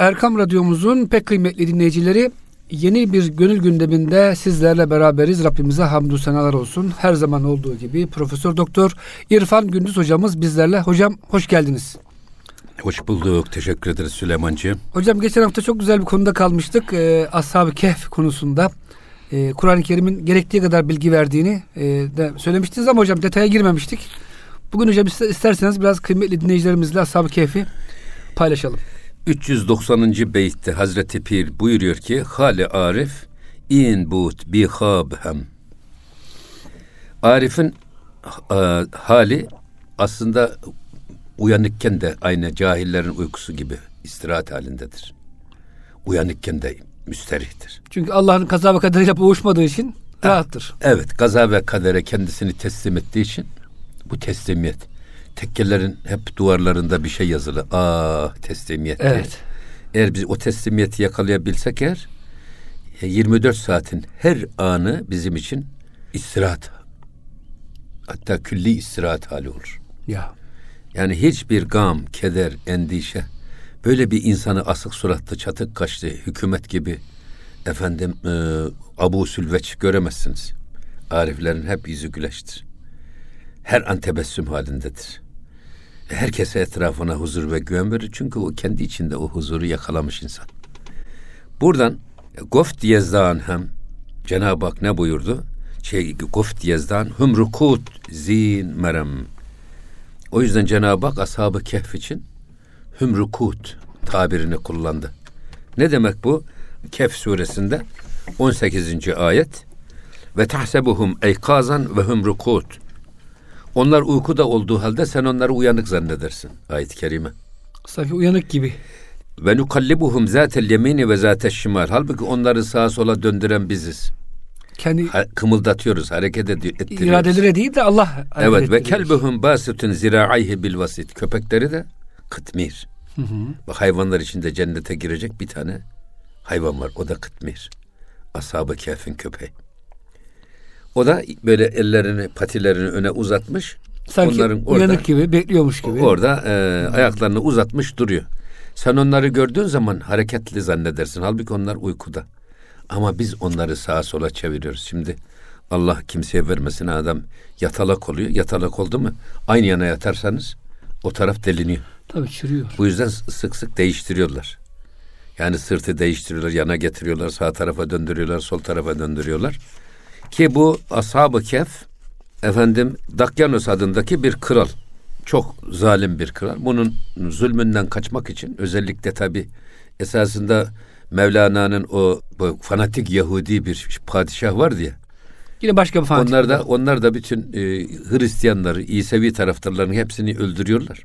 Erkam Radyomuzun pek kıymetli dinleyicileri yeni bir gönül gündeminde sizlerle beraberiz. Rabbimize hamdü senalar olsun. Her zaman olduğu gibi Profesör Doktor İrfan Gündüz hocamız bizlerle. Hocam hoş geldiniz. Hoş bulduk. Teşekkür ederiz Süleymancığım. Hocam geçen hafta çok güzel bir konuda kalmıştık. Ee, Ashab-ı Kehf konusunda. Ee, Kur'an-ı Kerim'in gerektiği kadar bilgi verdiğini e, de söylemiştiniz ama hocam detaya girmemiştik. Bugün hocam isterseniz biraz kıymetli dinleyicilerimizle Ashab-ı Kehf'i paylaşalım. 390. beytte Hazreti Pir buyuruyor ki Hali Arif in but bi hem. Arif'in e, hali aslında uyanıkken de aynı cahillerin uykusu gibi istirahat halindedir. Uyanıkken de müsterihtir. Çünkü Allah'ın kaza ve kaderiyle boğuşmadığı için rahattır. Evet, kaza ve kadere kendisini teslim ettiği için bu teslimiyet. Tekkelerin hep duvarlarında bir şey yazılı. Ah teslimiyet. Evet. Eğer biz o teslimiyeti yakalayabilsek eğer 24 e, saatin her anı bizim için istirahat hatta külli istirahat hali olur. Ya. Yani hiçbir gam, keder, endişe böyle bir insanı asık suratlı, çatık kaşlı, hükümet gibi efendim e, Abu Sülveç göremezsiniz. Ariflerin hep yüzü güleştir. Her an tebessüm halindedir. Herkese etrafına huzur ve güven verir. Çünkü o kendi içinde o huzuru yakalamış insan. Buradan Goft Yezdan hem Cenab-ı Hak ne buyurdu? Şey, Goft Yezdan hümrukut zin merem o yüzden Cenab-ı Hak Ashab-ı Kehf için hümrukut tabirini kullandı. Ne demek bu? Kehf suresinde 18. ayet ve tahsebuhum eykazan ve hum rukut. Onlar uykuda olduğu halde sen onları uyanık zannedersin. Ayet-i kerime. Sanki uyanık gibi. Ve nukallibuhum zatel yemini ve zatel şimal. Halbuki onları sağa sola döndüren biziz kendi ha, kımıldatıyoruz, hareket ettiriyoruz. İradeleri değil de Allah Evet ve kelbuhum basitun zira'ayhi bil vasit. Köpekleri de kıtmir. Hı hı. Bak hayvanlar içinde cennete girecek bir tane hayvan var. O da kıtmir. Ashab-ı Kehf'in köpeği. O da böyle ellerini, patilerini öne uzatmış. Sanki onların orada, uyanık gibi, bekliyormuş gibi. Orada e, ayaklarını uzatmış duruyor. Sen onları gördüğün zaman hareketli zannedersin. Halbuki onlar uykuda. Ama biz onları sağa sola çeviriyoruz. Şimdi Allah kimseye vermesin adam yatalak oluyor. Yatalak oldu mu aynı yana yatarsanız o taraf deliniyor. Tabii çürüyor. Bu yüzden sık sık değiştiriyorlar. Yani sırtı değiştiriyorlar, yana getiriyorlar, sağ tarafa döndürüyorlar, sol tarafa döndürüyorlar. Ki bu Ashab-ı Kehf efendim Dakyanos adındaki bir kral. Çok zalim bir kral. Bunun zulmünden kaçmak için özellikle tabi esasında Mevlana'nın o bu fanatik Yahudi bir padişah vardı ya. Yine başka bir fanatik. Onlar da onlar da bütün e, Hristiyanları, İsevi taraftarlarının hepsini öldürüyorlar.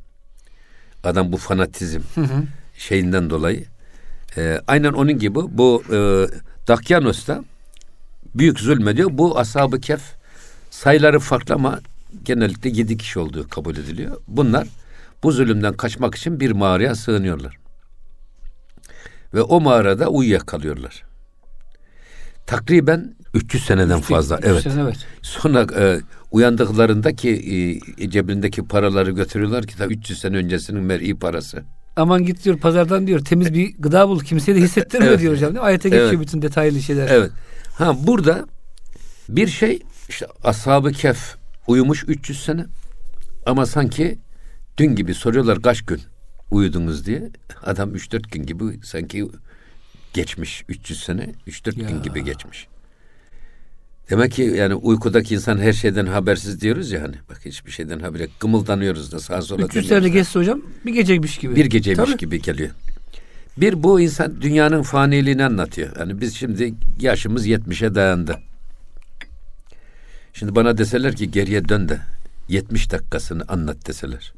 Adam bu fanatizm hı hı. şeyinden dolayı. E, aynen onun gibi bu e, Dakyanos da büyük zulmediyor. Bu ashab-ı kef sayıları farklı ama genellikle yedi kişi olduğu kabul ediliyor. Bunlar bu zulümden kaçmak için bir mağaraya sığınıyorlar. Ve o mağarada uyuyakalıyorlar. Takriben 300 seneden fazla. 300 evet. Sene, evet. Sonra e, uyandıklarında ki e, cebindeki paraları götürüyorlar ki ta 300 sene öncesinin mer'i parası. Aman git diyor pazardan diyor temiz bir gıda bul kimseye de hissettirme evet. diyor hocam. Ayete geçiyor evet. bütün detaylı şeyler. Evet. Ha burada bir şey işte ashab-ı kef uyumuş 300 sene ama sanki dün gibi soruyorlar kaç gün uyudunuz diye. Adam 3-4 gün gibi sanki geçmiş 300 sene 3-4 gün gibi geçmiş. Demek ki yani uykudaki insan her şeyden habersiz diyoruz ya hani. Bak hiçbir şeyden haberi Gımıldanıyoruz da sağa sola 300 sene geçse hocam bir geceymiş gibi. Bir geceymiş Tabii. gibi geliyor. Bir bu insan dünyanın faniliğini anlatıyor. Yani biz şimdi yaşımız 70'e dayandı. Şimdi bana deseler ki geriye dön de 70 dakikasını anlat deseler.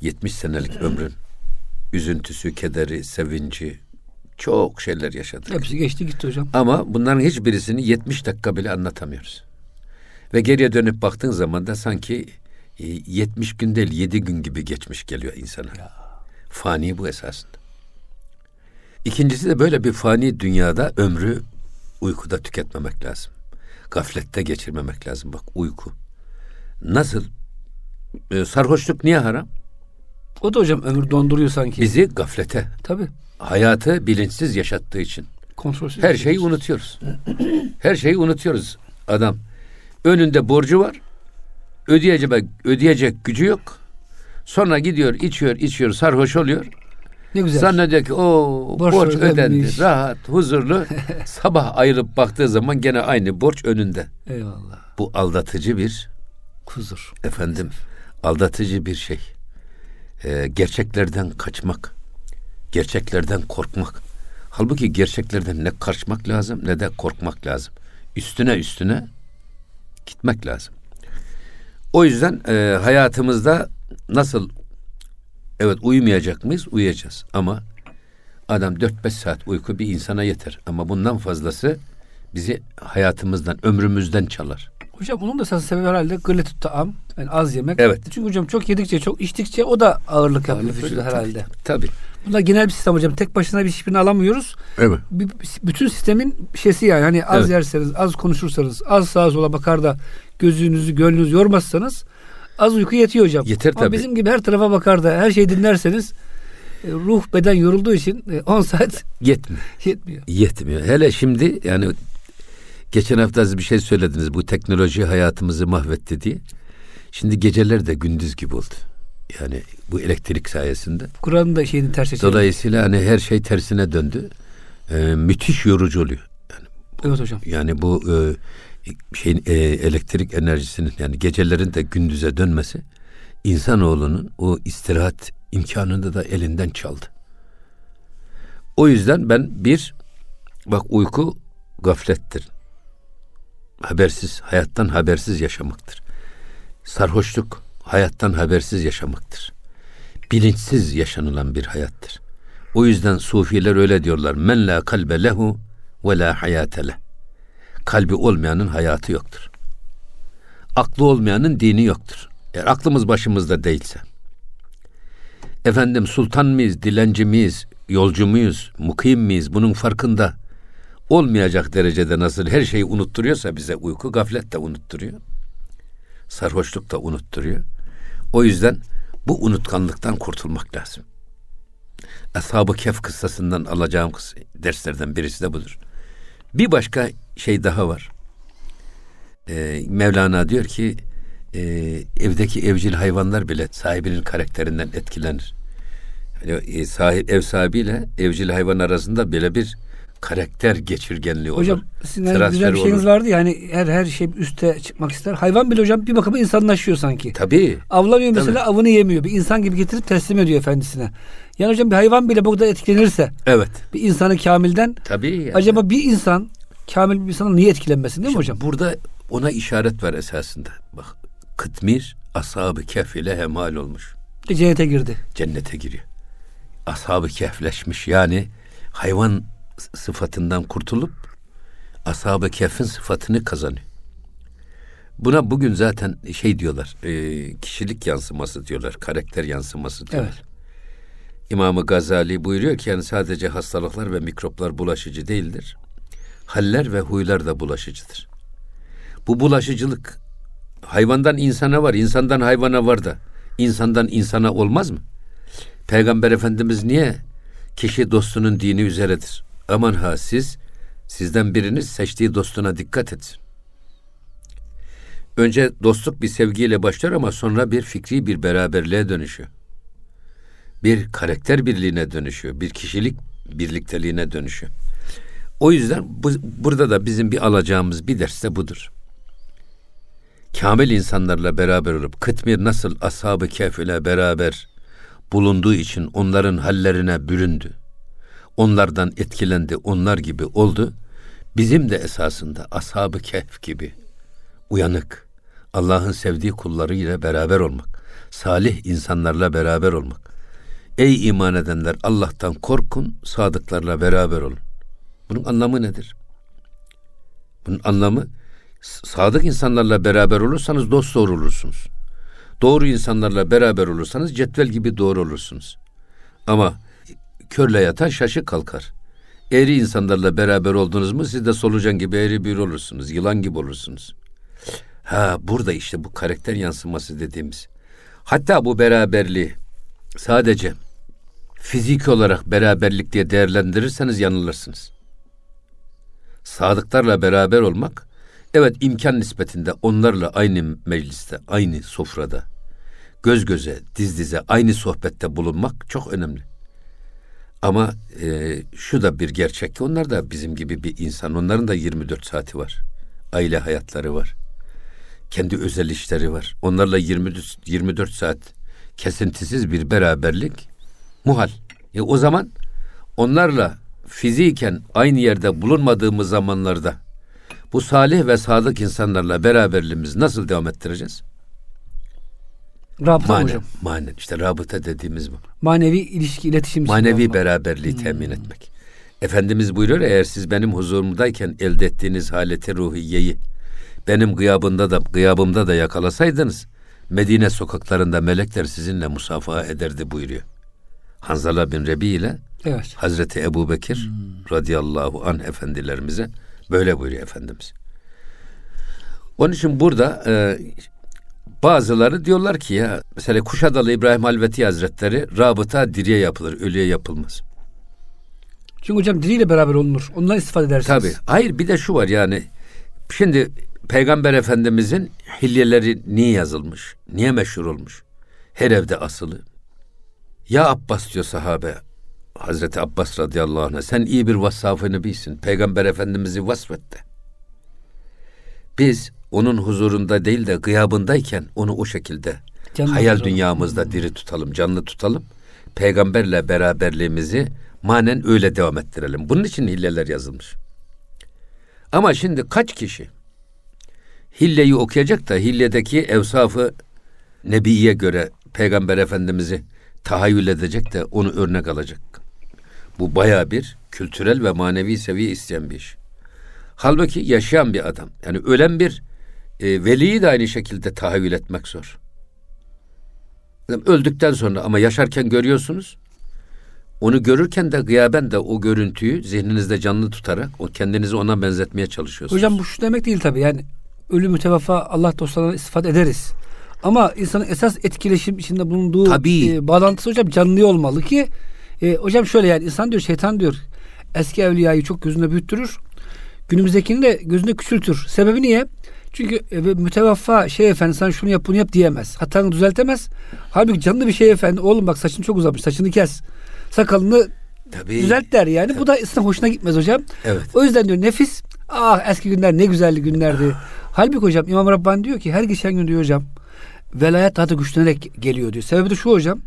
70 senelik ömrün üzüntüsü, kederi, sevinci çok şeyler yaşadık. Hepsi geçti gitti hocam. Ama bunların hiçbirisini 70 dakika bile anlatamıyoruz. Ve geriye dönüp baktığın zaman da sanki 70 e, gün değil 7 gün gibi geçmiş geliyor insana. Ya. Fani bu esasında. İkincisi de böyle bir fani dünyada ömrü uykuda tüketmemek lazım. Gaflette geçirmemek lazım. Bak uyku. Nasıl? Ee, sarhoşluk niye haram? O da hocam ömür donduruyor sanki. Bizi gaflete, Tabii. hayatı bilinçsiz yaşattığı için Kontrolsüz. her şeyi unutuyoruz. Her şeyi unutuyoruz. Adam önünde borcu var. Ödeyecek ödeyecek gücü yok. Sonra gidiyor, içiyor, içiyor, sarhoş oluyor. Ne güzel. Zannediyor ki o Borç borç, ödendi. Rahat, huzurlu. Sabah ayrılıp baktığı zaman gene aynı borç önünde. Eyvallah. Bu aldatıcı bir Huzur. efendim aldatıcı bir şey. Ee, gerçeklerden kaçmak, gerçeklerden korkmak. Halbuki gerçeklerden ne kaçmak lazım ne de korkmak lazım. Üstüne üstüne gitmek lazım. O yüzden e, hayatımızda nasıl evet uyumayacak mıyız? Uyuyacağız ama adam 4-5 saat uyku bir insana yeter. Ama bundan fazlası bizi hayatımızdan, ömrümüzden çalar. Hocam bunun da esas sebebi herhalde gılletü taam. Yani az yemek. Evet. Çünkü hocam çok yedikçe, çok içtikçe o da ağırlık yapıyor vücuda herhalde. Tabii. Bunlar genel bir sistem hocam. Tek başına bir hiçbirini alamıyoruz. Evet. Bir, bütün sistemin şeysi yani. Hani az Evet. yerseniz, az konuşursanız, az sağa sola bakar da gözünüzü, gönlünüzü yormazsanız az uyku yetiyor hocam. Yeter Ama tabii. bizim gibi her tarafa bakar da her şeyi dinlerseniz e, ruh beden yorulduğu için e, 10 saat Yetmiyor. yetmiyor. Yetmiyor. Hele şimdi yani geçen hafta siz bir şey söylediniz. Bu teknoloji hayatımızı mahvetti diye. Şimdi geceler de gündüz gibi oldu. Yani bu elektrik sayesinde. Kur'an'ın da şeyini ters çevirir. Dolayısıyla hani her şey tersine döndü. Ee, müthiş yorucu oluyor. Evet hocam. Yani bu e, şeyin e, elektrik enerjisinin yani gecelerin de gündüze dönmesi insanoğlunun o istirahat imkanını da elinden çaldı. O yüzden ben bir bak uyku gaflettir. Habersiz, hayattan habersiz yaşamaktır. Sarhoşluk hayattan habersiz yaşamaktır. Bilinçsiz yaşanılan bir hayattır. O yüzden sufiler öyle diyorlar. Men la kalbe lehu ve la hayate leh. Kalbi olmayanın hayatı yoktur. Aklı olmayanın dini yoktur. Eğer aklımız başımızda değilse. Efendim sultan mıyız, dilenci miyiz, yolcu muyuz, mukim miyiz bunun farkında olmayacak derecede nasıl her şeyi unutturuyorsa bize uyku gaflet de unutturuyor. Sarhoşluk da unutturuyor. O yüzden bu unutkanlıktan kurtulmak lazım. Ashab-ı Kehf kıssasından alacağım derslerden birisi de budur. Bir başka şey daha var. Ee, Mevlana diyor ki e, evdeki evcil hayvanlar bile sahibinin karakterinden etkilenir. Yani, e, sahip, ev sahibiyle evcil hayvan arasında böyle bir karakter geçirgenliği olur. Hocam sizin hani güzel bir şeyiniz olur. vardı ya hani her her şey üste çıkmak ister. Hayvan bile hocam bir bakıma insanlaşıyor sanki. Tabii. Avlanıyor mesela Tabii. avını yemiyor. Bir insan gibi getirip teslim ediyor efendisine. Yani hocam bir hayvan bile burada etkilenirse Evet. bir insanı kamilden Tabii. yani. acaba bir insan kamil bir insana niye etkilenmesin değil mi hocam? Burada ona işaret var esasında. Bak Kıtmir ashab-ı kehf ile hemal olmuş. Cennete girdi. Cennete giriyor. Ashab-ı kehfleşmiş yani hayvan sıfatından kurtulup ashab-ı kehfin sıfatını kazanıyor. Buna bugün zaten şey diyorlar, e, kişilik yansıması diyorlar, karakter yansıması diyorlar. Evet. İmam-ı Gazali buyuruyor ki yani sadece hastalıklar ve mikroplar bulaşıcı değildir. Haller ve huylar da bulaşıcıdır. Bu bulaşıcılık hayvandan insana var, insandan hayvana var da insandan insana olmaz mı? Peygamber Efendimiz niye kişi dostunun dini üzeredir? Aman ha siz sizden biriniz seçtiği dostuna dikkat etsin. Önce dostluk bir sevgiyle başlar ama sonra bir fikri bir beraberliğe dönüşüyor bir karakter birliğine dönüşüyor. Bir kişilik birlikteliğine dönüşüyor. O yüzden bu, burada da bizim bir alacağımız bir ders de budur. Kamil insanlarla beraber olup Kıtmir nasıl ashab-ı kehf ile beraber bulunduğu için onların hallerine büründü. Onlardan etkilendi, onlar gibi oldu. Bizim de esasında ashab-ı kehf gibi uyanık, Allah'ın sevdiği kulları ile beraber olmak, salih insanlarla beraber olmak. Ey iman edenler Allah'tan korkun, sadıklarla beraber olun. Bunun anlamı nedir? Bunun anlamı sadık insanlarla beraber olursanız dost doğru olursunuz. Doğru insanlarla beraber olursanız cetvel gibi doğru olursunuz. Ama körle yatan şaşı kalkar. Eğri insanlarla beraber oldunuz mu siz de solucan gibi eğri bir olursunuz. Yılan gibi olursunuz. Ha burada işte bu karakter yansıması dediğimiz. Hatta bu beraberliği sadece fiziki olarak beraberlik diye değerlendirirseniz yanılırsınız. Sadıklarla beraber olmak, evet imkan nispetinde onlarla aynı mecliste, aynı sofrada, göz göze, diz dize, aynı sohbette bulunmak çok önemli. Ama e, şu da bir gerçek ki onlar da bizim gibi bir insan. Onların da 24 saati var. Aile hayatları var. Kendi özel işleri var. Onlarla 24, 24 saat kesintisiz bir beraberlik muhal. E, o zaman onlarla fiziken aynı yerde bulunmadığımız zamanlarda bu salih ve sadık insanlarla beraberliğimizi nasıl devam ettireceğiz? Rabıta Manen, hocam. manen. İşte rabıta dediğimiz bu. Manevi ilişki, iletişim. Manevi olmak. beraberliği temin etmek. Efendimiz buyuruyor eğer siz benim huzurumdayken elde ettiğiniz haleti ruhiyeyi benim gıyabında da gıyabımda da yakalasaydınız Medine sokaklarında melekler sizinle musafaha ederdi buyuruyor. Hanzala bin Rebi ile Evet. Hazreti Ebu Bekir radıyallahu anh efendilerimize böyle buyuruyor Efendimiz. Onun için burada e, bazıları diyorlar ki ya mesela Kuşadalı İbrahim Halveti Hazretleri rabıta diriye yapılır, ölüye yapılmaz. Çünkü hocam diliyle beraber olunur. Ondan istifade edersiniz. Tabii. Hayır bir de şu var yani şimdi Peygamber Efendimizin hilyeleri niye yazılmış? Niye meşhur olmuş? Her evde asılı. Ya Abbas diyor sahabe Hazreti Abbas radıyallahu anh sen iyi bir vassafı nebisin. Peygamber Efendimiz'i vasfetti. Biz onun huzurunda değil de gıyabındayken onu o şekilde Canlı hayal tutalım. dünyamızda diri tutalım, canlı tutalım. Peygamberle beraberliğimizi manen öyle devam ettirelim. Bunun için hilleler yazılmış. Ama şimdi kaç kişi hilleyi okuyacak da hilledeki evsafı Nebi'ye göre Peygamber Efendimiz'i tahayyül edecek de onu örnek alacak. Bu baya bir kültürel ve manevi seviye isteyen bir iş. Halbuki yaşayan bir adam. Yani ölen bir e, veliyi de aynı şekilde tahayyül etmek zor. Öldükten sonra ama yaşarken görüyorsunuz. Onu görürken de gıyaben de o görüntüyü zihninizde canlı tutarak o kendinizi ona benzetmeye çalışıyorsunuz. Hocam bu şu demek değil tabii. Yani ölü mütevaffa Allah dostlarına istifade ederiz. Ama insanın esas etkileşim içinde bulunduğu Tabii. e, bağlantısı hocam canlı olmalı ki e, hocam şöyle yani insan diyor şeytan diyor eski evliyayı çok gözünde büyüttürür. Günümüzdekini de gözünde küçültür. Sebebi niye? Çünkü e, mütevaffa şey efendi sen şunu yap bunu yap diyemez. Hatanı düzeltemez. Halbuki canlı bir şey efendi oğlum bak saçın çok uzamış saçını kes. Sakalını Tabii. düzelt der yani. Bu da insan hoşuna gitmez hocam. Evet. O yüzden diyor nefis ah eski günler ne güzelli günlerdi. Halbuki hocam İmam Rabbani diyor ki her geçen gün diyor hocam velayet daha da güçlenerek geliyor diyor. Sebebi de şu hocam.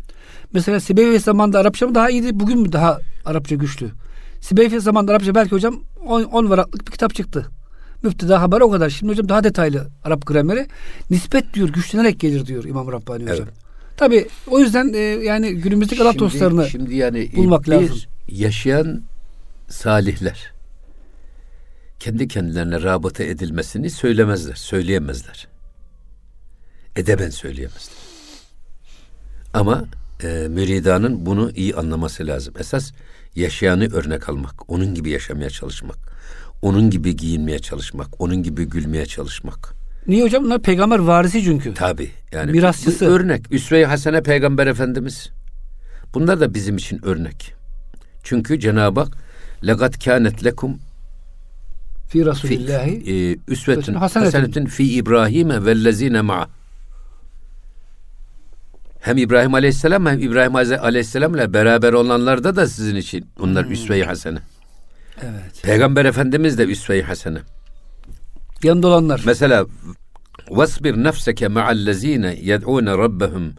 Mesela Sibevi zamanında Arapça mı daha iyiydi bugün mü daha Arapça güçlü? Sibevi zamanında Arapça belki hocam 10 varaklık bir kitap çıktı. Müftüda haber o kadar. Şimdi hocam daha detaylı Arap grameri. Nispet diyor güçlenerek gelir diyor İmam Rabbani hocam. Evet. Tabi o yüzden e, yani günümüzdeki Allah dostlarını şimdi yani bulmak bir lazım. yaşayan salihler kendi kendilerine rabıta edilmesini söylemezler, söyleyemezler. Edeben söyleyemezler. Ama e, müridanın bunu iyi anlaması lazım. Esas yaşayanı örnek almak, onun gibi yaşamaya çalışmak, onun gibi giyinmeye çalışmak, onun gibi gülmeye çalışmak. Niye hocam? Bunlar peygamber varisi çünkü. Tabi yani Mirasçısı. örnek. Üsve-i Hasene Peygamber Efendimiz. Bunlar da bizim için örnek. Çünkü Cenab-ı Hak legat kânet lekum Fi Resulillahi. e, üsvetun Hasenetun. hasenetun fi İbrahim'e vellezine ma'a. Hem İbrahim Aleyhisselam hem İbrahim Aleyhisselam'la beraber olanlarda da sizin için onlar üsve-i hasene. Evet. Peygamber Efendimiz de üsve-i hasene. Yanında olanlar. Mesela vasbir nefseke ma'allezine yed'une rabbehum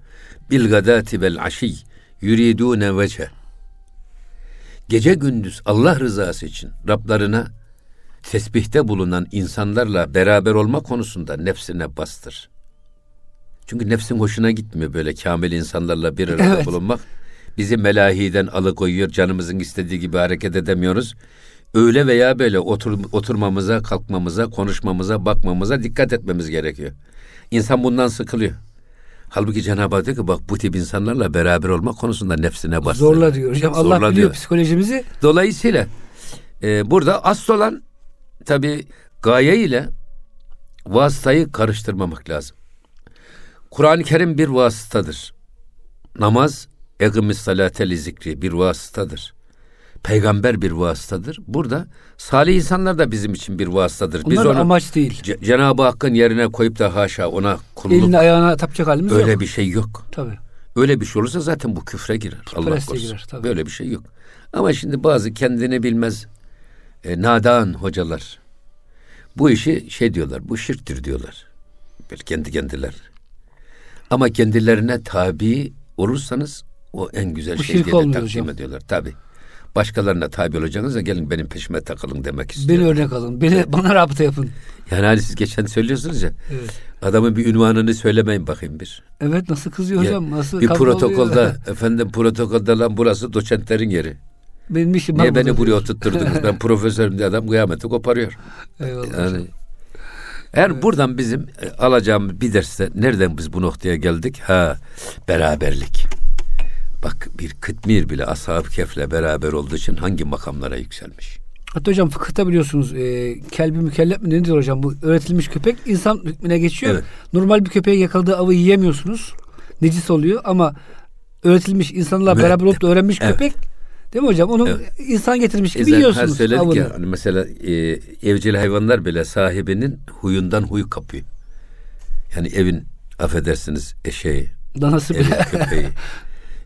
bil gadati vel aşi yuridune vece. Gece gündüz Allah rızası için Rablarına tesbihte bulunan insanlarla beraber olma konusunda nefsine bastır. Çünkü nefsin hoşuna gitmiyor böyle kamil insanlarla bir arada Evet. bulunmak. Bizi melahiden alıkoyuyor, canımızın istediği gibi hareket edemiyoruz. Öyle veya böyle otur, oturmamıza, kalkmamıza, konuşmamıza, bakmamıza dikkat etmemiz gerekiyor. İnsan bundan sıkılıyor. Halbuki Cenab-ı Hak diyor ki bak bu tip insanlarla beraber olma konusunda nefsine bastır. Zorla diyor hocam. Allah Zorla biliyor diyor. psikolojimizi. Dolayısıyla e, burada asıl olan tabi gaye ile vasıtayı karıştırmamak lazım. Kur'an-ı Kerim bir vasıtadır. Namaz Egimiz salate zikri bir vasıtadır. Peygamber bir vasıtadır. Burada salih insanlar da bizim için bir vasıtadır. Biz Onlar onu amaç değil. C- Cenab-ı Hakk'ın yerine koyup da haşa ona kulluk Elini ayağına tapacak halimiz öyle yok. bir şey yok. Tabii. Öyle bir şey olursa zaten bu küfre girer. Allah Putperestliğe korusun. girer, tabii. Böyle bir şey yok. Ama şimdi bazı kendini bilmez e, nadan hocalar bu işi şey diyorlar. Bu şirktir diyorlar. Böyle kendi kendiler. Ama kendilerine tabi olursanız o en güzel Bu şey şirk diye takdim hocam. ediyorlar. Tabi. Başkalarına tabi olacağınız da gelin benim peşime takılın demek istiyor. Beni örnek alın. Beni bana rabıta yapın. Yani hani siz geçen söylüyorsunuz ya. Evet. Adamın bir ünvanını söylemeyin bakayım bir. Evet nasıl kızıyor Ya, hocam? Nasıl bir kavga oluyor? protokolda efendim protokolda lan burası doçentlerin yeri. Benim işim Niye beni buraya oturtturdunuz? ben profesörüm diye adam kıyameti koparıyor. Eyvallah. Yani eğer buradan bizim e, alacağımız bir derste nereden biz bu noktaya geldik? Ha beraberlik. Bak bir kıtmir bile ashab-ı kefle beraber olduğu için hangi makamlara yükselmiş? Hatta hocam fıkıhta biliyorsunuz e, kelbi mükellef mi ne diyor hocam bu öğretilmiş köpek insan hükmüne geçiyor. Evet. Normal bir köpeğe yakaladığı avı yiyemiyorsunuz. Necis oluyor ama öğretilmiş insanlarla Müeddep. beraber olup da öğrenmiş Evet. köpek değil mi hocam? Onu Evet. insan getirmiş gibi E yiyorsunuz söyledik avını. ya hani mesela e, evcil hayvanlar bile sahibinin huyundan huy kapıyor. Yani evin affedersiniz eşeği, Danası bile. köpeği,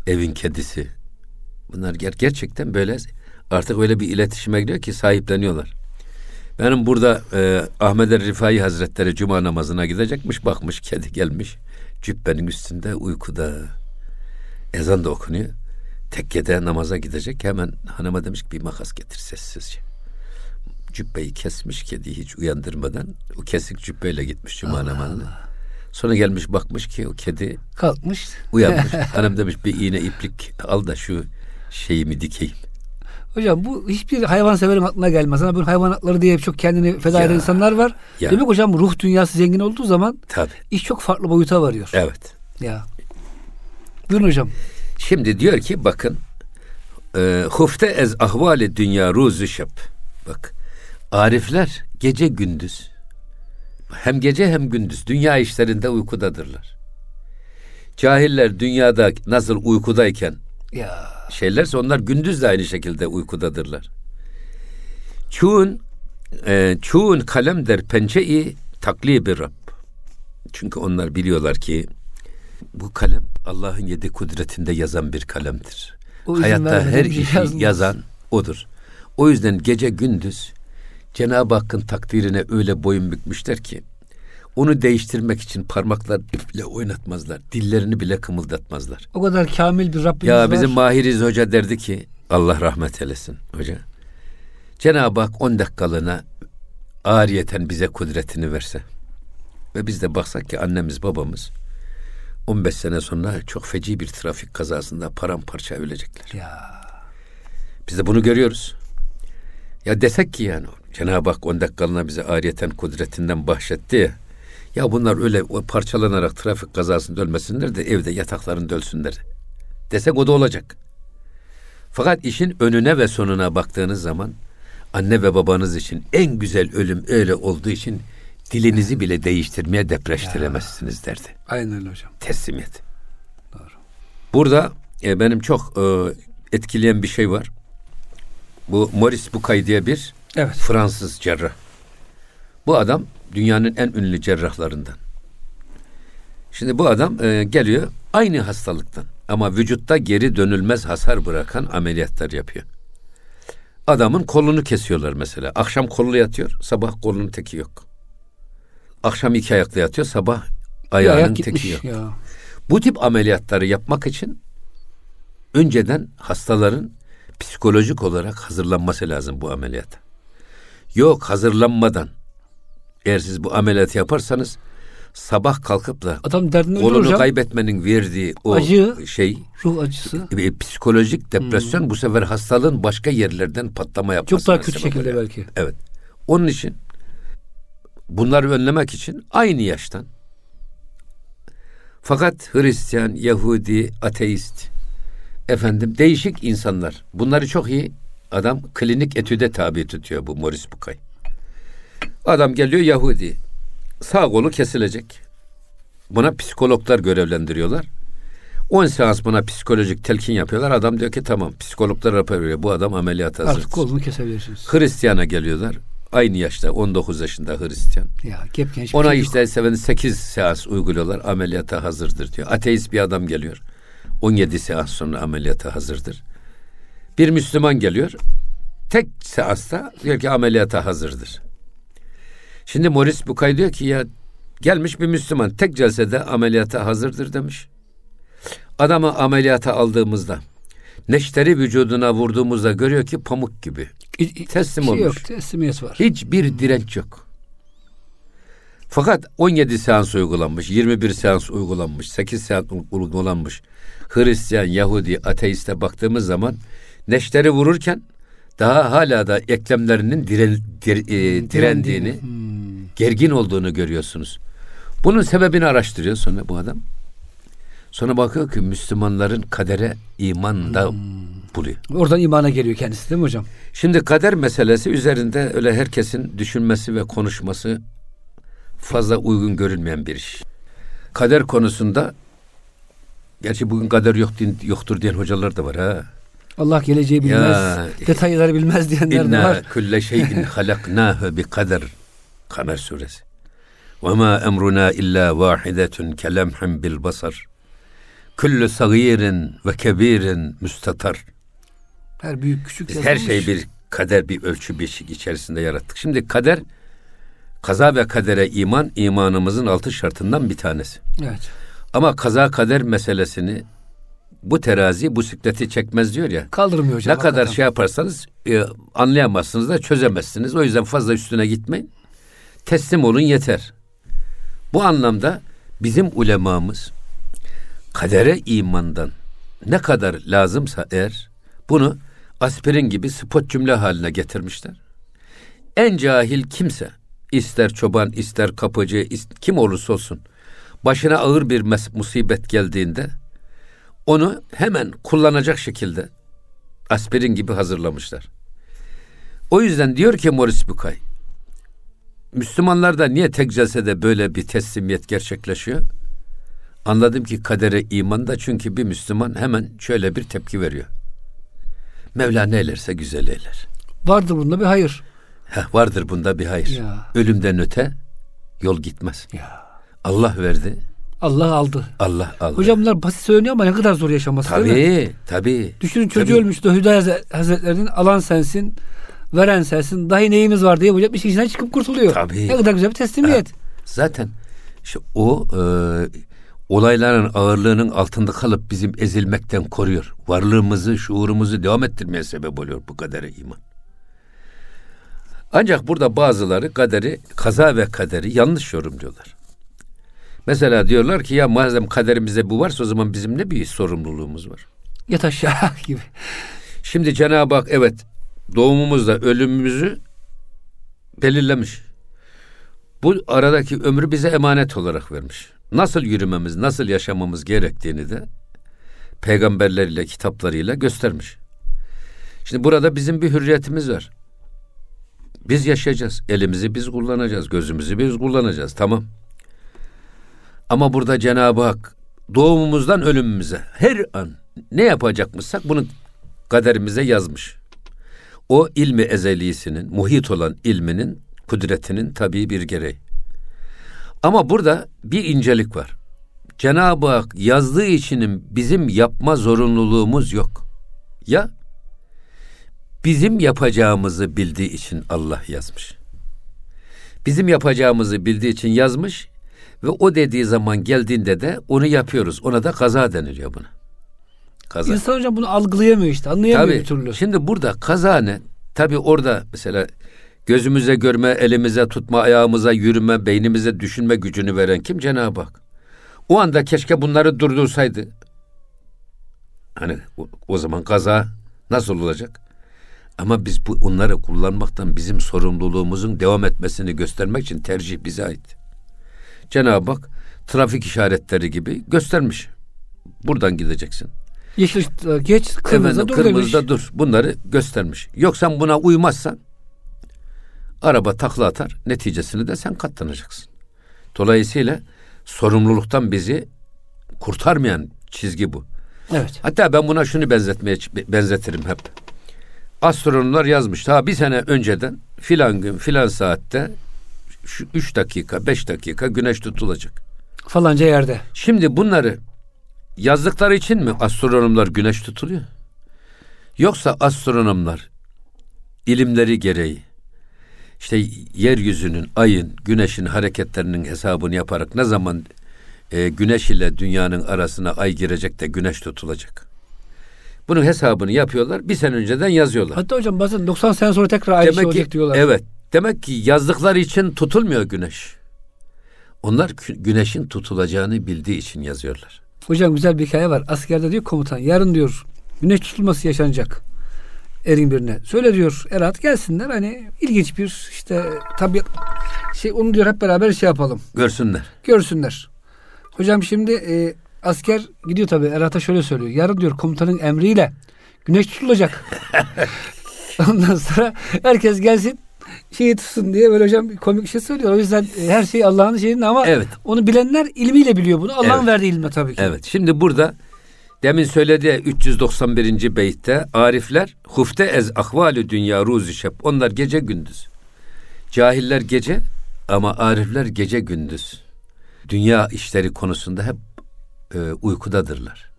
evin kedisi. Bunlar ger- gerçekten böyle artık öyle bir iletişime giriyor ki sahipleniyorlar. Benim burada e, Ahmet er Rifai Hazretleri cuma namazına gidecekmiş. Bakmış kedi gelmiş. Cübbenin üstünde uykuda. Ezan da okunuyor. Tekkede namaza gidecek. Hemen hanıma demiş ki bir makas getir sessizce. Cübbeyi kesmiş kediyi hiç uyandırmadan. O kesik cübbeyle gitmiş cuma namazına. Sonra gelmiş bakmış ki o kedi Kalkmış. Uyanmış. Hanım demiş bir iğne iplik al da şu şeyimi dikeyim. Hocam bu hiçbir hayvan severin aklına gelmez. Ama bu hayvan hakları diye çok kendini feda Ya. eden insanlar var. Ya. Demek hocam ruh dünyası zengin olduğu zaman Tabi. iş çok farklı boyuta varıyor. Evet. Ya. Buyurun hocam. Şimdi diyor ki bakın e, hufte ez ahvali dünya ruzu şep. Bak arifler gece gündüz hem gece hem gündüz dünya işlerinde uykudadırlar. Cahiller dünyada nasıl uykudayken Ya. şeylerse onlar gündüz de aynı şekilde uykudadırlar. Çoğun e, çoğun kalem der pençeyi taklibi Rab. Çünkü onlar biliyorlar ki bu kalem Allah'ın yedi kudretinde yazan bir kalemdir. Hayatta her işi yazmaz. yazan odur. O yüzden gece gündüz Cenab-ı Hakk'ın takdirine öyle boyun bükmüşler ki onu değiştirmek için parmaklar bile oynatmazlar. Dillerini bile kımıldatmazlar. O kadar kamil bir Rabbimiz Ya var. bizim Mahiriz Hoca derdi ki Allah rahmet eylesin hoca. Cenab-ı Hak 10 dakikalığına ariyeten bize kudretini verse ve biz de baksak ki annemiz babamız 15 sene sonra çok feci bir trafik kazasında paramparça ölecekler. Ya. Biz de bunu görüyoruz. Ya desek ki yani Cenab-ı Hak 10 dakikalığına bize ariyeten kudretinden bahşetti ya. Ya bunlar öyle parçalanarak trafik kazasında ölmesinler de evde yataklarında ölsünler. Desek o da olacak. Fakat işin önüne ve sonuna baktığınız zaman anne ve babanız için en güzel ölüm öyle olduğu için dilinizi bile değiştirmeye depreştiremezsiniz derdi. Aynen hocam. Teslimiyet. Doğru. Burada e, benim çok e, etkileyen bir şey var. Bu Maurice Bucay diye bir Evet. Fransız cerrah. Bu adam dünyanın en ünlü cerrahlarından. Şimdi bu adam e, geliyor aynı hastalıktan ama vücutta geri dönülmez hasar bırakan ameliyatlar yapıyor. Adamın kolunu kesiyorlar mesela. Akşam kollu yatıyor, sabah kolunun teki yok. Akşam iki ayaklı yatıyor, sabah ayağının ayak teki yok. ya. Bu tip ameliyatları yapmak için önceden hastaların psikolojik olarak hazırlanması lazım bu ameliyata. Yok hazırlanmadan eğer siz bu ameliyatı yaparsanız sabah kalkıp da Adam derdini kolunu hocam. kaybetmenin verdiği o Acı. şey Ruh acısı. e, psikolojik depresyon bu sefer hastalığın başka yerlerden patlama yapmasına Çok daha kötü şekilde oluyor. belki. Evet. Onun için bunları önlemek için aynı yaştan fakat Hristiyan, Yahudi, ateist efendim değişik insanlar. Bunları çok iyi adam klinik etüde tabi tutuyor bu Morris Bucay. Adam geliyor Yahudi. Sağ kolu kesilecek. Buna psikologlar görevlendiriyorlar. 10 seans buna psikolojik telkin yapıyorlar. Adam diyor ki tamam psikologlar rapor veriyor. Bu adam ameliyata hazır. Artık kolunu kesebilirsiniz. Hristiyan'a geliyorlar. Aynı yaşta 19 yaşında Hristiyan. Ya gepgenç bir Ona çocuk. işte seven 8 seans uyguluyorlar. Ameliyata hazırdır diyor. Ateist bir adam geliyor. 17 seans sonra ameliyata hazırdır. Bir Müslüman geliyor. Tek seansta diyor ki ameliyata hazırdır. Şimdi Morris Bukay diyor ki ya gelmiş bir Müslüman tek celsede ameliyata hazırdır demiş. Adamı ameliyata aldığımızda neşteri vücuduna vurduğumuzda görüyor ki pamuk gibi. Teslim şey olmuş. Yok, teslimiyet var. Hiçbir direnç yok. Fakat 17 seans uygulanmış, 21 seans uygulanmış, 8 seans uygulanmış. Hristiyan, Yahudi, ateiste baktığımız zaman neşteri vururken daha hala da eklemlerinin diren, dir- e, direndiğini, Hmm. gergin olduğunu görüyorsunuz. Bunun sebebini araştırıyor sonra bu adam. Sonra bakıyor ki Müslümanların kadere iman da buluyor. Oradan imana geliyor kendisi değil mi hocam? Şimdi kader meselesi üzerinde öyle herkesin düşünmesi ve konuşması fazla uygun görülmeyen bir iş. Kader konusunda gerçi bugün kader yok din, yoktur diyen hocalar da var ha. Allah geleceği bilmez, Ya. detayları bilmez diyenler de İnna var. kulle şeyin halaknahu bi kader. Kamer suresi. Ve ma emruna illa vahidetun kelemhim bil basar. Kullu sagirin ve kebirin müstatar. Her büyük küçük Biz yazılmış. her şeyi bir kader, bir ölçü beşik içerisinde yarattık. Şimdi kader, kaza ve kadere iman, imanımızın altı şartından bir tanesi. Evet. Ama kaza kader meselesini bu terazi bu sikleti çekmez diyor ya. Kaldırmıyor hocam. ne kadar hakikaten. şey yaparsanız e, anlayamazsınız da çözemezsiniz. O yüzden fazla üstüne gitmeyin. Teslim olun yeter. Bu anlamda bizim ulemamız kadere imandan ne kadar lazımsa eğer bunu aspirin gibi spot cümle haline getirmişler. En cahil kimse ister çoban ister kapıcı is- kim olursa olsun başına ağır bir mes- musibet geldiğinde onu hemen kullanacak şekilde aspirin gibi hazırlamışlar. O yüzden diyor ki Morris Bucay, Müslümanlarda niye tek celsede böyle bir teslimiyet gerçekleşiyor? Anladım ki kadere iman da çünkü bir Müslüman hemen şöyle bir tepki veriyor. Mevla ne eylerse güzel eyler. Vardır bunda bir hayır. Heh, vardır bunda bir hayır. Ya. Ölümden öte yol gitmez. Ya. Allah verdi, Allah aldı. Allah aldı. Hocam bunlar basit söyleniyor ama ne kadar zor yaşaması değil mi? tabii, tabii. Düşünün çocuğu Tabii. ölmüştü. Hüdayi Hazre- Hazretlerinin alan sensin, veren sensin. Dahi neyimiz var diye hocam işin içinden çıkıp kurtuluyor. Tabii. Ne kadar güzel bir teslimiyet. Zaten işte o e, olayların ağırlığının altında kalıp bizim ezilmekten koruyor. Varlığımızı, şuurumuzu devam ettirmeye sebep oluyor bu kadere iman. Ancak burada bazıları kaderi, kaza ve kaderi yanlış yorumluyorlar. Mesela diyorlar ki ya madem kaderimizde bu varsa o zaman bizim ne bir sorumluluğumuz var. Yat aşağı gibi. Şimdi Cenab-ı Hak evet doğumumuzda ölümümüzü belirlemiş. Bu aradaki ömrü bize emanet olarak vermiş. Nasıl yürümemiz, nasıl yaşamamız gerektiğini de peygamberleriyle, kitaplarıyla göstermiş. Şimdi burada bizim bir hürriyetimiz var. Biz yaşayacağız. Elimizi biz kullanacağız. Gözümüzü biz kullanacağız. Tamam. Ama burada Cenab-ı Hak doğumumuzdan ölümümüze her an ne yapacakmışsak bunu kaderimize yazmış. O ilmi ezelisinin, muhit olan ilminin, kudretinin tabii bir gereği. Ama burada bir incelik var. Cenab-ı Hak yazdığı içinin bizim yapma zorunluluğumuz yok. Ya bizim yapacağımızı bildiği için Allah yazmış. Bizim yapacağımızı bildiği için yazmış ve o dediği zaman geldiğinde de onu yapıyoruz. Ona da kaza deniliyor buna. Kaza. İnsan hocam bunu algılayamıyor işte. Anlayamıyor Tabii. bir türlü. Şimdi burada kaza ne? Tabii orada mesela gözümüze görme, elimize tutma, ayağımıza yürüme, beynimize düşünme gücünü veren kim? Cenab-ı Hak. O anda keşke bunları durdursaydı. Hani o, o zaman kaza nasıl olacak? Ama biz bu onları kullanmaktan bizim sorumluluğumuzun devam etmesini göstermek için tercih bize ait. Cenab-ı Hak trafik işaretleri gibi göstermiş. Buradan gideceksin. Yeşil ışıkta geç, kırmızıda dur demiş. kırmızıda dur. Bunları göstermiş. Yoksa buna uymazsan araba takla atar. Neticesini de sen katlanacaksın. Dolayısıyla sorumluluktan bizi kurtarmayan çizgi bu. Evet. Hatta ben buna şunu benzetmeye benzetirim hep. Astronomlar yazmış. Ha bir sene önceden filan gün filan saatte şu üç dakika beş dakika güneş tutulacak. Falanca yerde. Şimdi bunları yazdıkları için mi astronomlar güneş tutuluyor? Yoksa astronomlar ilimleri gereği işte yeryüzünün, ayın, güneşin hareketlerinin hesabını yaparak ne zaman e, güneş ile dünyanın arasına ay girecek de güneş tutulacak. Bunun hesabını yapıyorlar. Bir sene önceden yazıyorlar. Hatta hocam bazen 90 sene sonra tekrar aynı şey olacak diyorlar. Evet. Demek ki yazdıkları için tutulmuyor güneş. Onlar güneşin tutulacağını bildiği için yazıyorlar. Hocam güzel bir hikaye var. Askerde diyor komutan yarın diyor güneş tutulması yaşanacak erin birine. Söyle diyor Erat gelsinler hani ilginç bir işte tabi şey onu diyor hep beraber şey yapalım. Görsünler. Görsünler. Hocam şimdi e, asker gidiyor tabi Erat'a şöyle söylüyor. Yarın diyor komutanın emriyle güneş tutulacak. Ondan sonra herkes gelsin şeyi tutsun diye böyle hocam komik bir şey söylüyor. O yüzden e, her şey Allah'ın şeyinde ama evet. onu bilenler ilmiyle biliyor bunu. Allah'ın evet. verdiği ilme tabii ki. Evet. Şimdi burada demin söylediği 391. beytte arifler hufte ez ahvalü dünya ruzi şep. Onlar gece gündüz. Cahiller gece ama arifler gece gündüz. Dünya işleri konusunda hep e, uykudadırlar.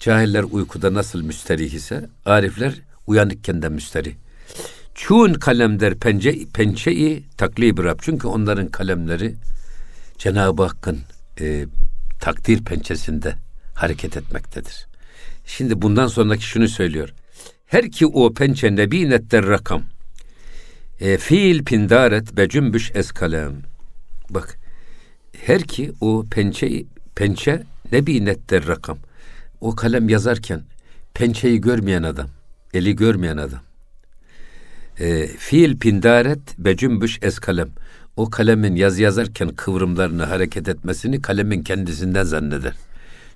Cahiller uykuda nasıl müsterih ise arifler uyanıkken de müsterih. Çun kalemder pence pençeyi taklib Rab. Çünkü onların kalemleri Cenab-ı Hakk'ın e, takdir pençesinde hareket etmektedir. Şimdi bundan sonraki şunu söylüyor. Her ki o pençe nebi netter rakam. E, fiil pindaret be cümbüş eskalem. Bak her ki o pençe pençe nebi netter rakam. O kalem yazarken pençeyi görmeyen adam, eli görmeyen adam e, fiil pindaret becümbüş es kalem. O kalemin yaz yazarken kıvrımlarını hareket etmesini kalemin kendisinden zanneder.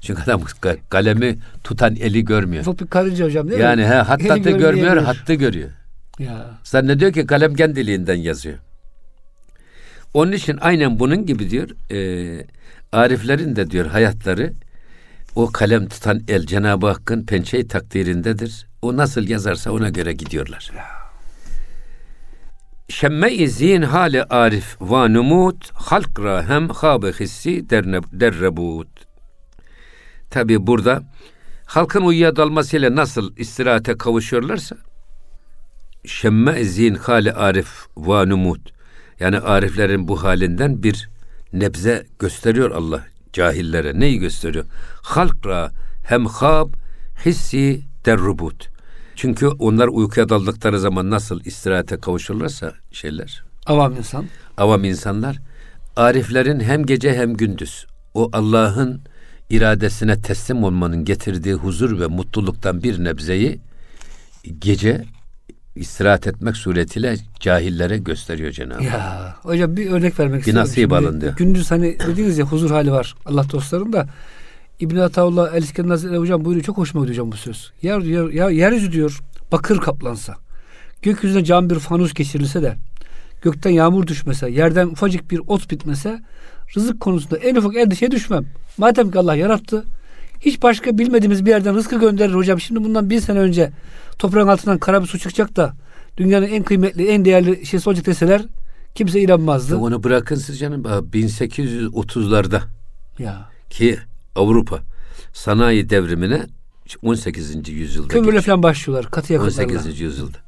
Çünkü adam kalemi tutan eli görmüyor. Bir karınca hocam değil yani, mi? Yani he, hattatı görmüyor, hattı görüyor. Ya. Zannediyor ki kalem kendiliğinden yazıyor. Onun için aynen bunun gibi diyor, e, Ariflerin de diyor hayatları o kalem tutan el Cenab-ı Hakk'ın pençeyi takdirindedir. O nasıl yazarsa ona göre gidiyorlar. Ya. Şemme-i zin hali arif va numut halk ra hem habe hissi derrebut. Tabi burada halkın uyuya dalmasıyla nasıl istirahate kavuşuyorlarsa şemme zin hali arif va numut yani ariflerin bu halinden bir nebze gösteriyor Allah cahillere. Neyi gösteriyor? Halkra hem hab hissi derrubut. Çünkü onlar uykuya daldıkları zaman nasıl istirahate kavuşurlarsa şeyler. Avam insan. Avam insanlar. Ariflerin hem gece hem gündüz o Allah'ın iradesine teslim olmanın getirdiği huzur ve mutluluktan bir nebzeyi gece istirahat etmek suretiyle cahillere gösteriyor Cenab-ı Ya hocam bir örnek vermek bir istiyorum. Bir nasip alın diyor. Gündüz hani dediniz ya huzur hali var Allah dostlarım da İbn Ataullah El İskender Hazretleri hocam buyuruyor çok hoşuma gidiyor hocam bu söz. Yer diyor ya yeryüzü diyor bakır kaplansa. Gökyüzüne cam bir fanus geçirilse de gökten yağmur düşmese, yerden ufacık bir ot bitmese rızık konusunda en ufak endişeye düşmem. Madem ki Allah yarattı hiç başka bilmediğimiz bir yerden rızkı gönderir hocam. Şimdi bundan bir sene önce toprağın altından kara bir su çıkacak da dünyanın en kıymetli, en değerli şeysi olacak deseler kimse inanmazdı. Onu bırakın siz canım 1830'larda ya. ki Avrupa sanayi devrimine 18. yüzyılda Kömürle falan başlıyorlar katı yakıtlarla. 18. yüzyılda.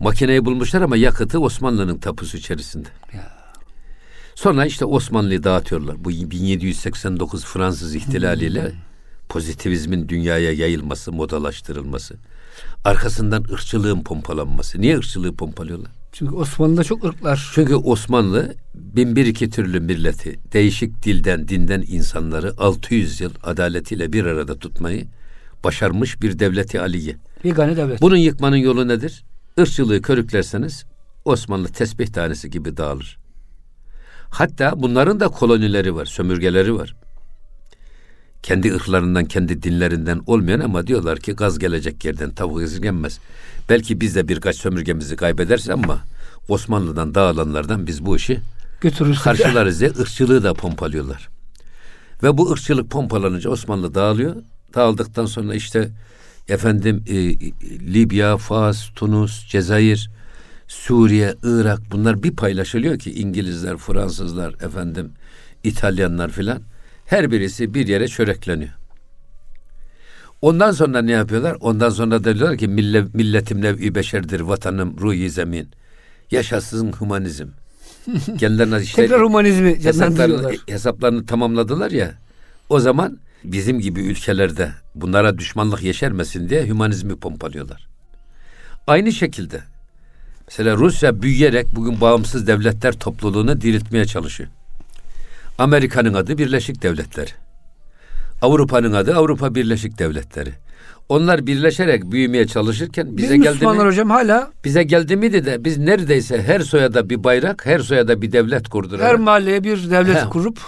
Makineyi bulmuşlar ama yakıtı Osmanlı'nın tapusu içerisinde. Ya. Sonra işte Osmanlı'yı dağıtıyorlar. Bu 1789 Fransız ihtilaliyle hmm. pozitivizmin dünyaya yayılması, modalaştırılması. Arkasından ırkçılığın pompalanması. Niye ırkçılığı pompalıyorlar? Çünkü Osmanlı'da çok ırklar. Çünkü Osmanlı bin bir iki türlü milleti, değişik dilden, dinden insanları 600 yıl adaletiyle bir arada tutmayı başarmış bir devleti aliye. Yegane devlet. Bunun yıkmanın yolu nedir? Irkçılığı körüklerseniz Osmanlı tesbih tanesi gibi dağılır. Hatta bunların da kolonileri var, sömürgeleri var. Kendi ırklarından, kendi dinlerinden olmayan ama diyorlar ki gaz gelecek yerden tavuk esirgenmez. Belki biz de birkaç sömürgemizi kaybederiz ama Osmanlı'dan dağılanlardan biz bu işi götürürüz. Karşılarız diye ırkçılığı da pompalıyorlar. Ve bu ırkçılık pompalanınca Osmanlı dağılıyor. Dağıldıktan sonra işte efendim e, Libya, Fas, Tunus, Cezayir, Suriye, Irak bunlar bir paylaşılıyor ki İngilizler, Fransızlar, efendim İtalyanlar filan her birisi bir yere çörekleniyor. Ondan sonra ne yapıyorlar? Ondan sonra da diyorlar ki Mille, milletim nev'i beşerdir, vatanım ruhi zemin. Yaşasın humanizm. Kendilerine işte Tekrar humanizmi hesaplarını, hesaplarını tamamladılar ya. O zaman bizim gibi ülkelerde bunlara düşmanlık yeşermesin diye hümanizmi pompalıyorlar. Aynı şekilde mesela Rusya büyüyerek bugün bağımsız devletler topluluğunu diriltmeye çalışıyor. Amerika'nın adı Birleşik Devletler. Avrupa'nın adı Avrupa Birleşik Devletleri. Onlar birleşerek büyümeye çalışırken bize Biz geldi mi? hocam hala Bize geldi miydi de biz neredeyse her soyada bir bayrak, her soyada bir devlet kurdurarak her mahalleye bir devlet He. kurup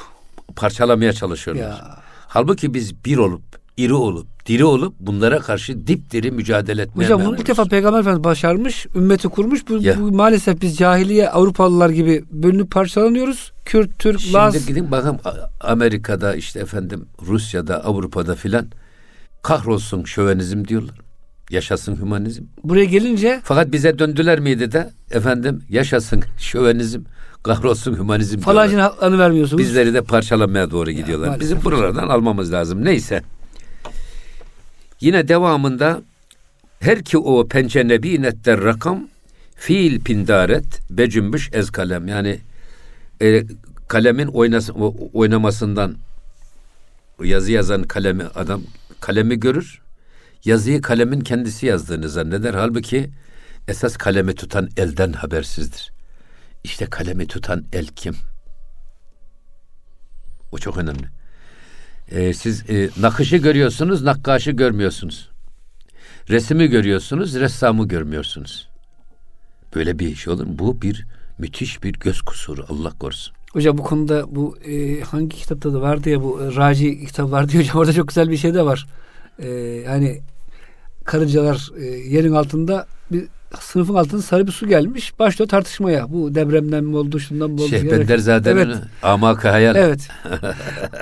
parçalamaya çalışıyorlar. ya Halbuki biz bir olup, iri olup, diri olup bunlara karşı dipdiri mücadele etmeye Hocam bunu ilk defa Peygamber Efendimiz başarmış, ümmeti kurmuş. Bu, Ya. bu maalesef biz cahiliye Avrupalılar gibi bölünüp parçalanıyoruz. Kürt, Türk, Şimdi Laz. gidin bakın Amerika'da işte efendim Rusya'da, Avrupa'da filan kahrolsun şövenizm diyorlar. Yaşasın hümanizm. Buraya gelince Fakat bize döndüler miydi de efendim yaşasın şövenizm, kahrolsun hümanizm diyorlar. haklarını vermiyorsunuz. Bizleri de parçalamaya doğru gidiyorlar. maalesef. Bizim buralardan almamız lazım. Neyse. Yine devamında her ki o pençe nebinetter rakam fiil pindaret becümbüş ez kalem. Yani e, kalemin oynası, o- oynamasından yazı yazan kalemi adam kalemi görür. Yazıyı kalemin kendisi yazdığını zanneder. Halbuki esas kalemi tutan elden habersizdir. İşte kalemi tutan el kim? O çok önemli. Ee, siz e, nakışı görüyorsunuz, nakkaşı görmüyorsunuz. Resimi görüyorsunuz, ressamı görmüyorsunuz. Böyle bir iş olur mu? Bu bir müthiş bir göz kusuru Allah korusun. Hocam bu konuda bu e, hangi kitapta da vardı ya bu e, Raci kitap vardı hocam orada çok güzel bir şey de var. E, hani karıncalar e, yerin altında bir sınıfın altında sarı bir su gelmiş. Başlıyor tartışmaya. Bu depremden mi oldu, şundan mı oldu? Diyerek. Benderzade'nin Evet. Amaka Hayal. Evet.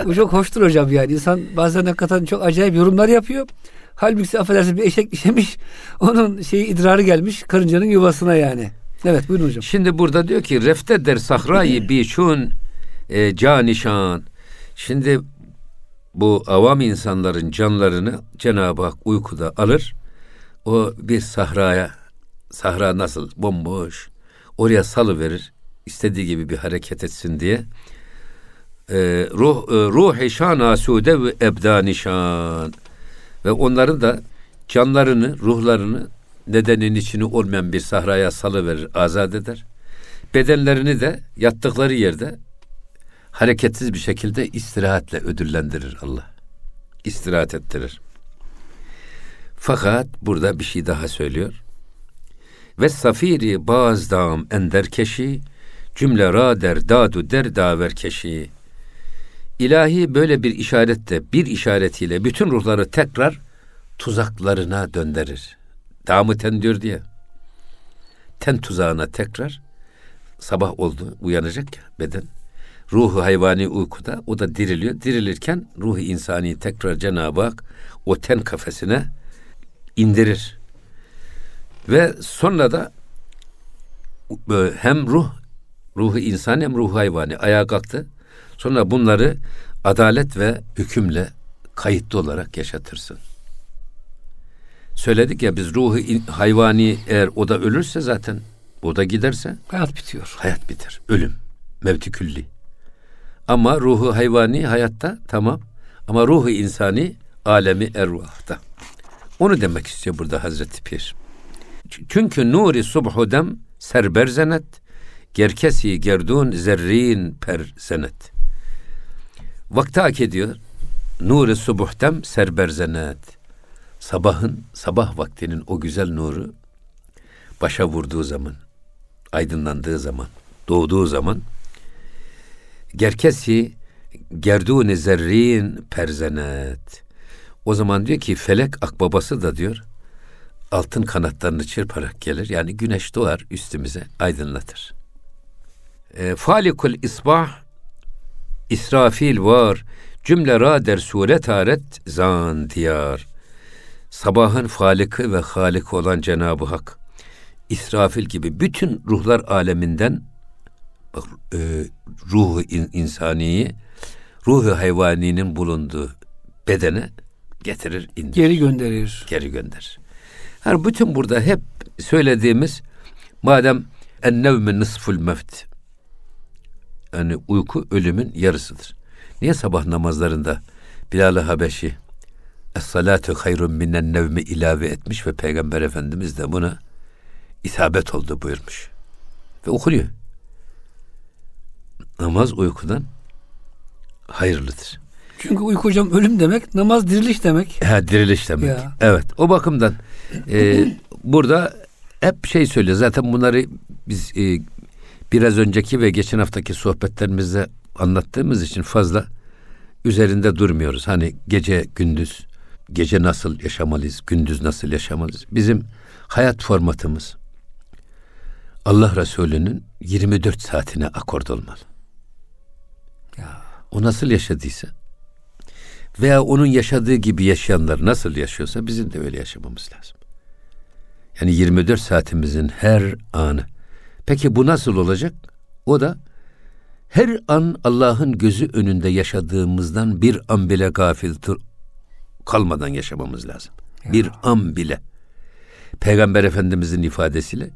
bu çok hoştur hocam yani. İnsan bazen hakikaten çok acayip yorumlar yapıyor. Halbuki affedersin bir eşek işemiş. Onun şeyi idrarı gelmiş karıncanın yuvasına yani. Evet buyurun hocam. Şimdi burada diyor ki refte der sahrayı biçun e, canişan. Şimdi bu avam insanların canlarını Cenab-ı Hak uykuda alır. O bir sahraya sahra nasıl bomboş oraya salı verir. istediği gibi bir hareket etsin diye. E, ruh e, ruh şan asude ve ebdanişan ve onların da canlarını, ruhlarını nedenin içini olmayan bir sahraya salıverir, azat eder. Bedenlerini de yattıkları yerde hareketsiz bir şekilde istirahatle ödüllendirir Allah. İstirahat ettirir. Fakat burada bir şey daha söylüyor. Ve safiri bazdam enderkeşi cümle ra der dadu der daverkeşi. İlahi böyle bir işarette bir işaretiyle bütün ruhları tekrar tuzaklarına döndürür. Damı ten diyor diye. Ten tuzağına tekrar sabah oldu uyanacak ya beden. Ruhu hayvani uykuda o da diriliyor. Dirilirken ruhu insani tekrar Cenab-ı Hak o ten kafesine indirir. Ve sonra da hem ruh ruhu insan hem ruhu hayvani ayağa kalktı. Sonra bunları adalet ve hükümle kayıtlı olarak yaşatırsın. Söyledik ya biz ruhu hayvani eğer o da ölürse zaten o da giderse hayat bitiyor. Hayat biter. Ölüm. Mevti külli. Ama ruhu hayvani hayatta tamam. Ama ruhu insani alemi ervahta. Onu demek istiyor burada Hazreti Pir. Çünkü nuri subhudem serberzenet gerkesi gerdun zerrin per senet. Vakti hak ediyor. Nuri subuhtem serberzenet. Sabahın, sabah vaktinin o güzel nuru başa vurduğu zaman, aydınlandığı zaman, doğduğu zaman gerkesi gerdun zerrin perzenet. O zaman diyor ki felek akbabası da diyor altın kanatlarını çırparak gelir. Yani güneş doğar üstümüze aydınlatır. E, falikul isbah İsrafil var Cümle ra der suret aret zan diyar. Sabahın faliki ve haliki olan Cenab-ı Hak, İsrafil gibi bütün ruhlar aleminden bak, e, ruhu in, insaniyi, ruhu hayvaninin bulunduğu bedene getirir, indirir. Geri gönderir. Geri gönderir. Yani bütün burada hep söylediğimiz madem en nevme nısful mevt yani uyku ölümün yarısıdır. Niye sabah namazlarında Bilal-i Habeşi Es-salatu hayrun minen nevmi ilave etmiş ve Peygamber Efendimiz de buna isabet oldu buyurmuş. Ve okunuyor. Namaz uykudan hayırlıdır. Çünkü uyku hocam ölüm demek, namaz diriliş demek. Ha, diriliş demek. Ya. Evet. O bakımdan e, burada hep şey söylüyor. Zaten bunları biz e, biraz önceki ve geçen haftaki sohbetlerimizde anlattığımız için fazla üzerinde durmuyoruz. Hani gece gündüz, gece nasıl yaşamalıyız, gündüz nasıl yaşamalıyız. Bizim hayat formatımız Allah Resulü'nün 24 saatine akord olmalı. Ya. O nasıl yaşadıysa veya onun yaşadığı gibi yaşayanlar nasıl yaşıyorsa bizim de öyle yaşamamız lazım. Yani 24 saatimizin her anı. Peki bu nasıl olacak? O da her an Allah'ın gözü önünde yaşadığımızdan bir an bile gafil kalmadan yaşamamız lazım. Bir an bile. Peygamber Efendimizin ifadesiyle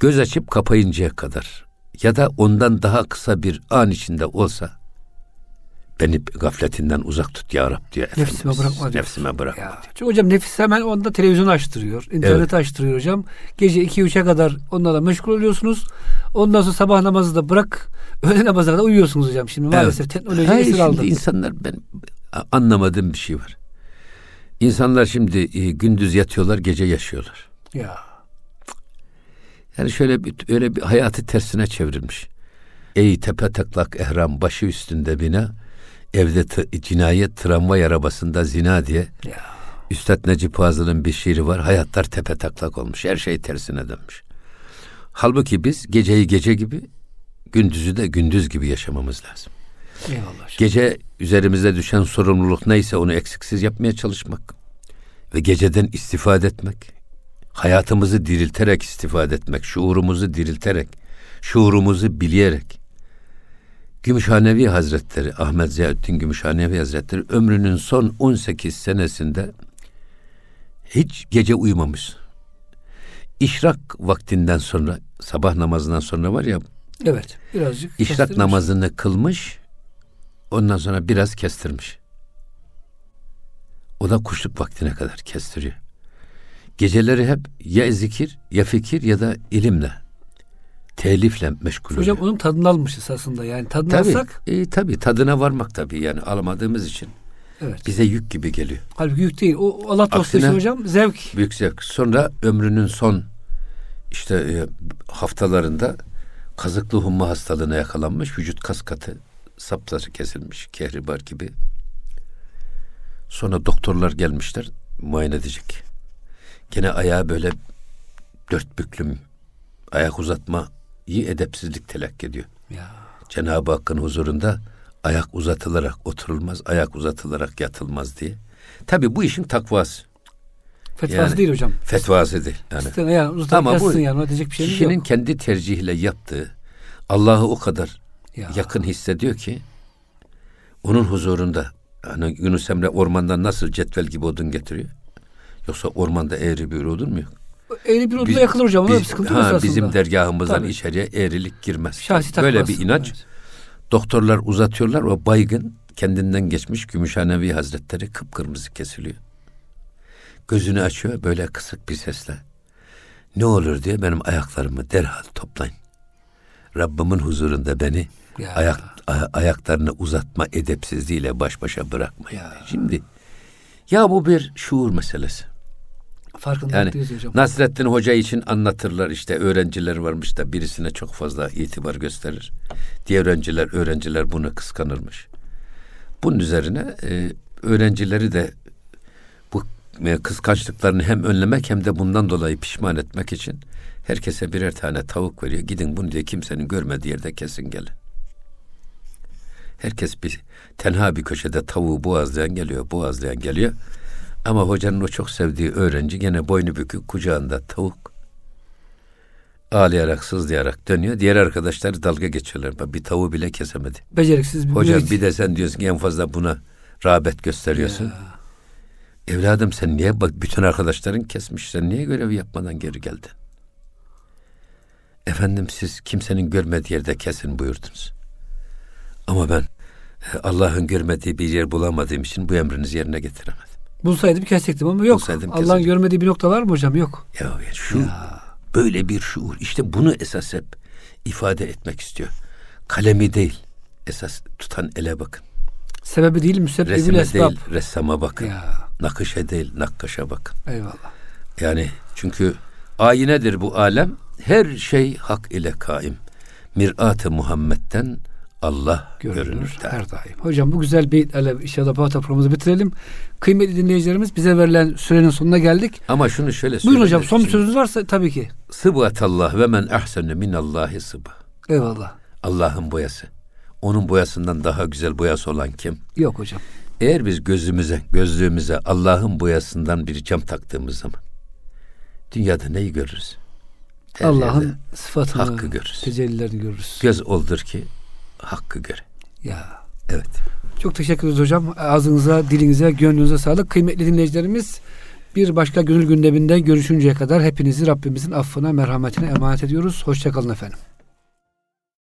göz açıp kapayıncaya kadar ya da ondan daha kısa bir an içinde olsa beni gafletinden uzak tut ya Rab diyor Nefsime Efendimiz. bırakma diyor. Nefsime bırakma Ya. diyor. Çünkü hocam nefis hemen onda televizyonu açtırıyor. interneti açtırıyor hocam. Gece 2-3'e kadar onlarla meşgul oluyorsunuz. Ondan sonra sabah namazı da bırak. Öğle namazına da uyuyorsunuz hocam. Şimdi maalesef Evet. teknoloji Hayır, esir aldı. insanlar ben anlamadığım bir şey var. İnsanlar şimdi e, gündüz yatıyorlar, gece yaşıyorlar. Ya. Yani şöyle bir öyle bir hayatı tersine çevrilmiş. Ey tepe taklak ehram başı üstünde bina, evde t- cinayet tramvay arabasında zina diye. Ya. Üstad Necip Fazıl'ın bir şiiri var. Hayatlar tepe taklak olmuş. Her şey tersine dönmüş. Halbuki biz geceyi gece gibi, gündüzü de gündüz gibi yaşamamız lazım. Eyvallah. Gece üzerimize düşen sorumluluk neyse onu eksiksiz yapmaya çalışmak ve geceden istifade etmek, hayatımızı dirilterek istifade etmek, şuurumuzu dirilterek, şuurumuzu bileyerek. Gümüşhanevi Hazretleri, Ahmet Ziyaüddin Gümüşhanevi Hazretleri ömrünün son 18 senesinde hiç gece uyumamış. İşrak vaktinden sonra, sabah namazından sonra var ya, Evet. Birazcık. İşrak kestirmiş. namazını kılmış, ondan sonra biraz kestirmiş. O da kuşluk vaktine kadar kestiriyor. Geceleri hep ya zikir, ya fikir ya da ilimle, telifle meşgul Hocam oluyor. onun tadını almışız aslında. Yani tadını Tabii, alsak e, tabii tadına varmak tabii yani alamadığımız için evet. bize yük gibi geliyor. Halbuki yük değil. O Allah dostu için hocam zevk. Büyük zevk. Sonra ömrünün son işte e, haftalarında kazıklı humma hastalığına yakalanmış. Vücut kas katı sapsarı kesilmiş. Kehribar gibi. Sonra doktorlar gelmişler muayene edecek. Gene ayağı böyle dört büklüm ayak uzatmayı edepsizlik telakki ediyor. Ya. Cenab-ı Hakk'ın huzurunda ayak uzatılarak oturulmaz, ayak uzatılarak yatılmaz diye. Tabi bu işin takvası. Fetvası Yani- değil hocam. Fetvası değil. Yani yani uzatan Ama bu yani. Diyecek bir şeyimiz kişinin yok. kendi tercihiyle yaptığı Allah'ı o kadar Ya. yakın hissediyor ki onun huzurunda hani Yunus Emre ormandan nasıl cetvel gibi odun getiriyor? Yoksa ormanda eğri bir odun mu yok? Eğri bir Biz- yakılır hocam. Biz- sıkıntı ha, aslında. Bizim dergahımızdan Tabii. içeriye eğrilik girmez. Şahsi Böyle bir inanç. Evet. Doktorlar uzatıyorlar o baygın kendinden geçmiş Gümüşhanevi Hazretleri kıpkırmızı kesiliyor. Gözünü açıyor böyle kısık bir sesle. Ne olur diye benim ayaklarımı derhal toplayın. Rabbimin huzurunda beni Ya. ayak a- ayaklarını uzatma edepsizliğiyle baş başa bırakmayın. Ya. Şimdi ya bu bir şuur meselesi. Farkında Yani değiliz hocam. Nasrettin Hoca için anlatırlar işte öğrenciler varmış da birisine çok fazla itibar gösterir. Diğer öğrenciler öğrenciler bunu kıskanırmış. Bunun üzerine e, öğrencileri de bu e, kıskançlıklarını hem önlemek hem de bundan dolayı pişman etmek için herkese birer tane tavuk veriyor. Gidin bunu diye kimsenin görmediği yerde kesin gelin. Herkes bir tenha bir köşede tavuğu boğazlayan geliyor, boğazlayan geliyor. Ama hocanın o çok sevdiği öğrenci gene boynu bükük kucağında tavuk ağlayarak sızlayarak dönüyor. Diğer arkadaşlar dalga geçiyorlar. Bir tavuğu bile kesemedi. Beceriksiz bir Hocam bir de sen diyorsun ki en fazla buna rağbet gösteriyorsun. Evladım sen niye bak bütün arkadaşların kesmiş sen niye görev yapmadan geri geldin? Efendim siz kimsenin görmediği yerde kesin buyurdunuz. Ama ben e, Allah'ın görmediği bir yer bulamadığım için bu emrinizi yerine getiremedim. Bulsaydım kesecektim ama yok. Bulsaydım Allah'ın görmediği bir nokta var mı hocam? Yok. Ya, ya şu böyle bir şuur işte bunu esas hep ifade etmek istiyor. Kalemi değil esas tutan ele bakın. Sebebi değil müsebbibil Resme esbab. değil ressama bakın. Ya Nakışa değil nakkaşa bakın. eyvallah. Yani çünkü ayinedir bu alem. Her şey hak ile kaim. Mirat-ı Muhammed'den Allah görünür. Görünür der. her daim. Hocam bu güzel beyitlerle inşallah bu programımızı bitirelim. Kıymetli dinleyicilerimiz bize verilen sürenin sonuna geldik. Ama şunu şöyle Buyurun söyleyeyim. hocam son bir sözünüz varsa tabii ki. Sıbgatallah ve men ahsenu minallahi sıbı. Eyvallah. Allah'ın boyası. Onun boyasından daha güzel boyası olan kim? Yok hocam. Eğer biz gözümüze, gözlüğümüze Allah'ın boyasından bir cam taktığımız zaman dünyada neyi görürüz? Allah'ın sıfatını, hakkı görürüz. tecellilerini görürüz. göz oldur ki hakkı göre. Ya. Evet. Çok teşekkür ederiz hocam. Ağzınıza, dilinize, gönlünüze sağlık. Kıymetli dinleyicilerimiz bir başka gönül gündeminde görüşünceye kadar hepinizi Rabbimizin affına, merhametine emanet ediyoruz. Hoşçakalın efendim.